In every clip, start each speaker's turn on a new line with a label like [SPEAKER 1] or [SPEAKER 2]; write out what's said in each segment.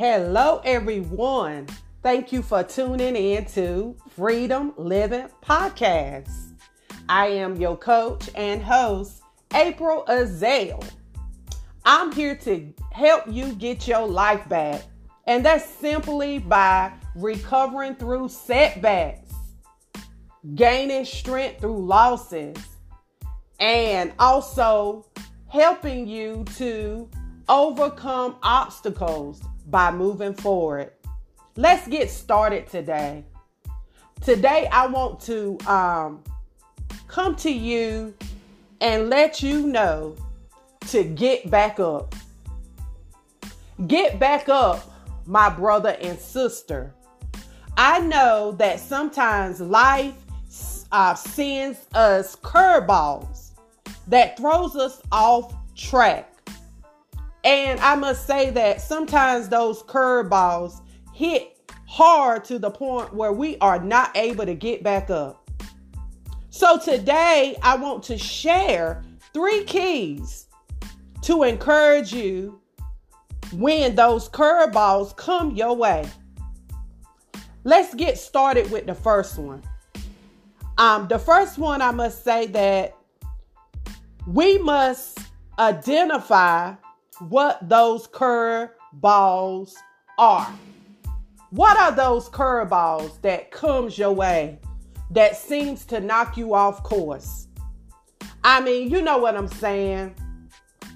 [SPEAKER 1] Hello, everyone. Thank you for tuning in to Freedom Living Podcast. I am your coach and host, April Azale. I'm here to help you get your life back, and that's simply by recovering through setbacks, gaining strength through losses, and also helping you to overcome obstacles by moving forward. Let's get started today. Today, I want to um, come to you and let you know to get back up. Get back up, my brother and sister. I know that sometimes life uh, sends us curveballs that throws us off track. And I must say that sometimes those curveballs hit hard to the point where we are not able to get back up. So today I want to share three keys to encourage you when those curveballs come your way. Let's get started with the first one. Um, the first one, I must say that we must identify what those curveballs are. What are those curveballs that comes your way that seems to knock you off course? I mean, you know what I'm saying.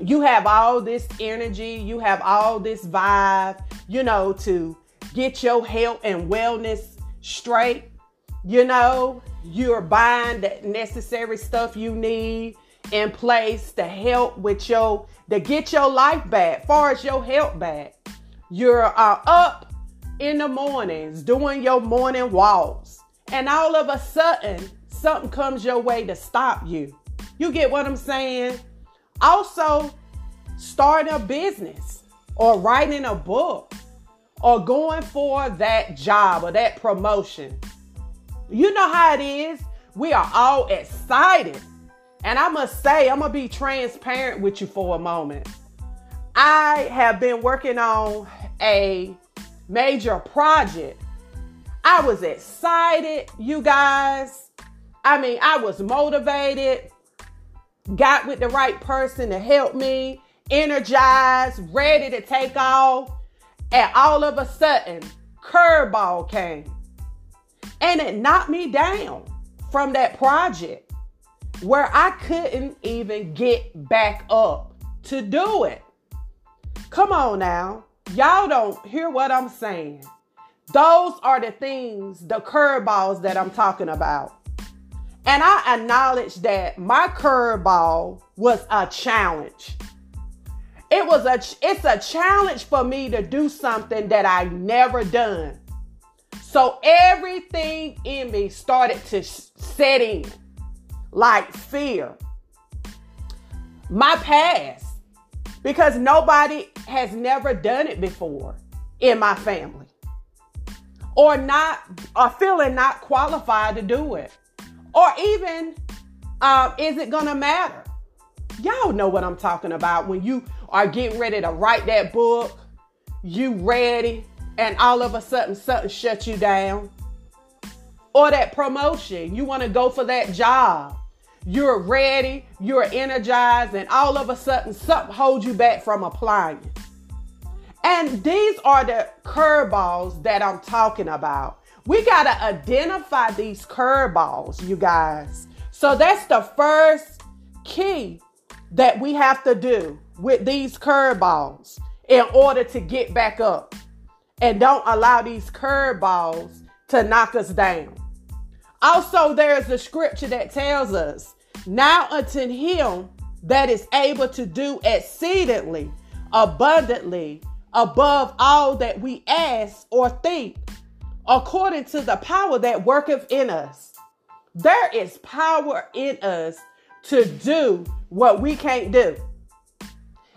[SPEAKER 1] You have all this energy, you have all this vibe, you know, to get your health and wellness straight. You know, you're buying the necessary stuff you need in place to help with your to get your life back, far as your health back. You're uh, up in the mornings doing your morning walks, and all of a sudden something comes your way to stop you. You get what I'm saying? Also, starting a business or writing a book or going for that job or that promotion. You know how it is. We are all excited and I must say, I'm going to be transparent with you for a moment. I have been working on a major project. I was excited, you guys. I mean, I was motivated, got with the right person to help me, energized, ready to take off. And all of a sudden, curveball came. And it knocked me down from that project where I couldn't even get back up to do it. Come on now. Y'all don't hear what I'm saying. Those are the things, the curveballs that I'm talking about. And I acknowledge that my curveball was a challenge. It was a it's a challenge for me to do something that I never done. So everything in me started to set in like fear. My past, because nobody has never done it before in my family, or not, or feeling not qualified to do it, or even, um, is it gonna matter? Y'all know what I'm talking about when you are getting ready to write that book, you ready, and all of a sudden something shuts you down or that promotion. You want to go for that job. You're ready, you're energized, and all of a sudden something holds you back from applying. And these are the curveballs that I'm talking about. We got to identify these curveballs, you guys. So that's the first key that we have to do with these curveballs in order to get back up. And don't allow these curveballs to knock us down. Also, there's a scripture that tells us, Now unto him that is able to do exceedingly, abundantly, above all that we ask or think, according to the power that worketh in us. There is power in us to do what we can't do.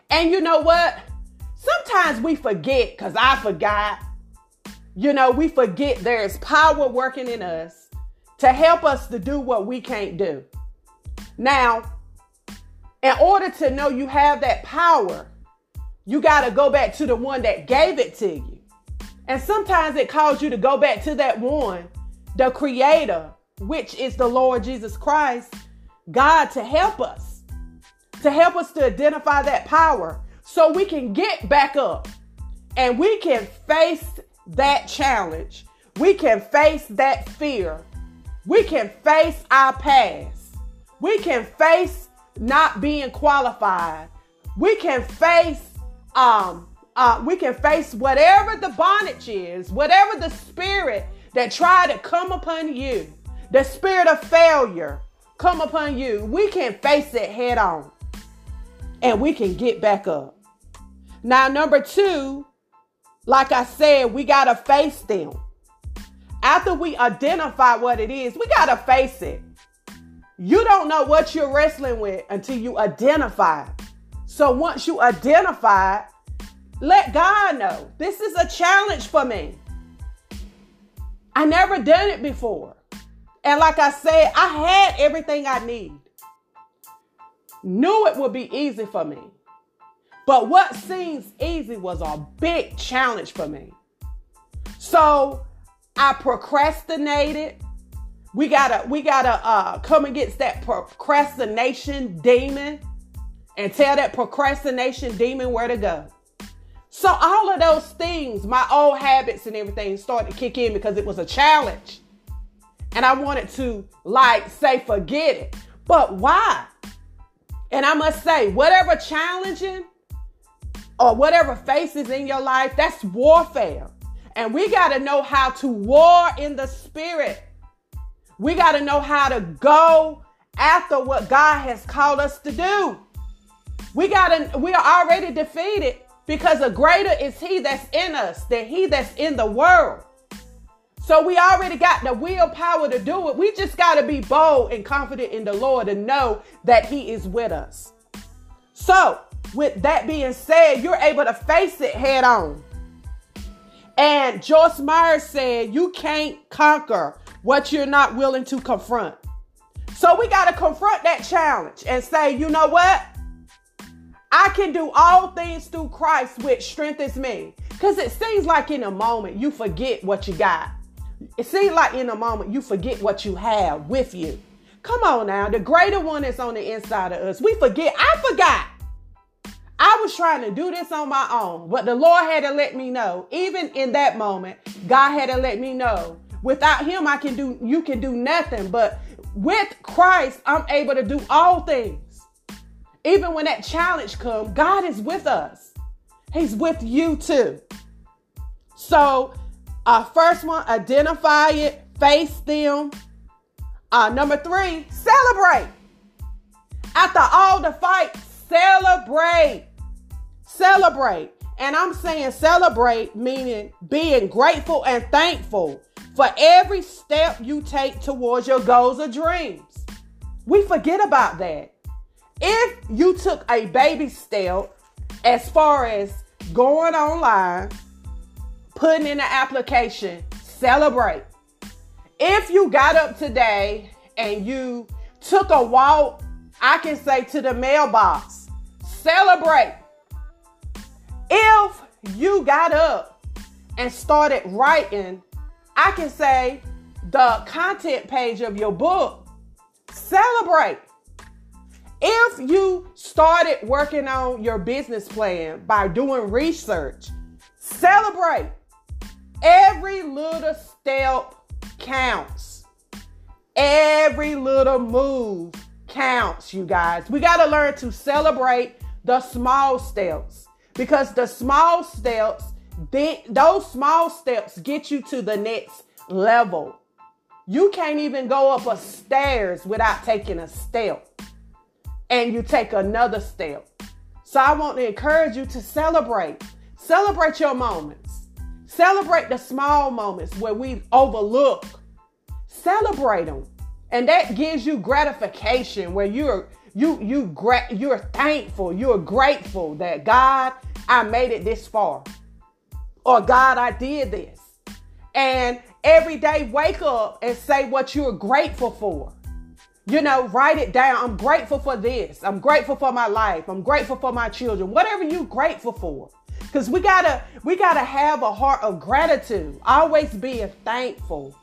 [SPEAKER 1] And you know what? Sometimes we forget, because I forgot. You know, we forget there's power working in us to help us to do what we can't do. Now, in order to know you have that power, you got to go back to the one that gave it to you. And sometimes it calls you to go back to that one, the creator, which is the Lord Jesus Christ, God, to help us, to help us to identify that power so we can get back up and we can face that challenge. We can face that fear. We can face our past. We can face not being qualified. We can face um uh, we can face whatever the bondage is, whatever the spirit that tried to come upon you, the spirit of failure come upon you. We can face it head on and we can get back up. Now, number two, like I said, we got to face them. After we identify what it is, we got to face it. You don't know what you're wrestling with until you identify. So once you identify, let God know. This is a challenge for me. I never done it before. And like I said, I had everything I need. Knew it would be easy for me. But what seems easy was a big challenge for me. So I procrastinated. We gotta we gotta uh, come against that procrastination demon and tell that procrastination demon where to go. So all of those things, my old habits and everything started to kick in because it was a challenge. And I wanted to like say forget it. But why? And I must say, whatever challenging or whatever faces in your life, that's warfare. And we got to know how to war in the spirit. We got to know how to go after what God has called us to do. We got to we are already defeated because a greater is he that's in us than he that's in the world. So we already got the willpower to do it. We just got to be bold and confident in the Lord and know that he is with us. So, with that being said, you're able to face it head on. And Joyce Meyer said, You can't conquer what you're not willing to confront. So we got to confront that challenge and say, You know what? I can do all things through Christ, which strengthens me. Because it seems like in a moment you forget what you got. It seems like in a moment you forget what you have with you. Come on now, the greater one is on the inside of us. We forget. I forgot. Was trying to do this on my own, but the Lord had to let me know. Even in that moment, God had to let me know. Without him, I can do you can do nothing. But with Christ, I'm able to do all things. Even when that challenge comes, God is with us. He's with you too. So, uh, first one, identify it, face them. Uh, number three, celebrate. After all the fight, celebrate. Celebrate. And I'm saying celebrate, meaning being grateful and thankful for every step you take towards your goals or dreams. We forget about that. If you took a baby step as far as going online, putting in an application, celebrate. If you got up today and you took a walk, I can say to the mailbox, celebrate. If you got up and started writing, I can say the content page of your book, celebrate. If you started working on your business plan by doing research, celebrate. Every little step counts. Every little move counts, you guys. We got to learn to celebrate the small steps because the small steps, those small steps get you to the next level. You can't even go up a stairs without taking a step and you take another step. So I want to encourage you to celebrate. Celebrate your moments. Celebrate the small moments where we overlook. Celebrate them. And that gives you gratification where you're you you gra- you're thankful, you're grateful that God, I made it this far. Or God, I did this. And every day wake up and say what you're grateful for. You know, write it down. I'm grateful for this. I'm grateful for my life. I'm grateful for my children. Whatever you're grateful for. Because we gotta we gotta have a heart of gratitude. Always being thankful.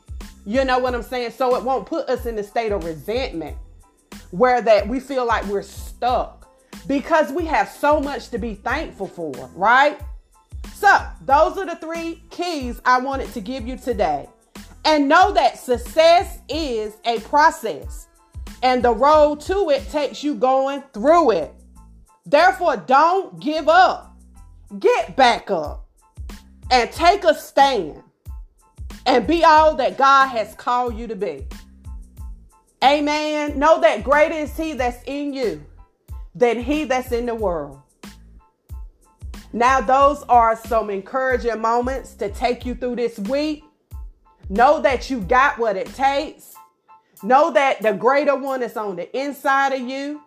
[SPEAKER 1] You know what I'm saying? So it won't put us in a state of resentment where that we feel like we're stuck because we have so much to be thankful for, right? So, those are the three keys I wanted to give you today. And know that success is a process, and the road to it takes you going through it. Therefore, don't give up. Get back up and take a stand and be all that God has called you to be. Amen. Know that greater is He that's in you than He that's in the world. Now, those are some encouraging moments to take you through this week. Know that you got what it takes. Know that the greater one is on the inside of you.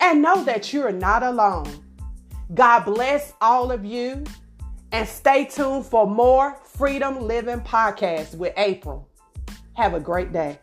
[SPEAKER 1] And know that you're not alone. God bless all of you. And stay tuned for more Freedom Living podcasts with April. Have a great day.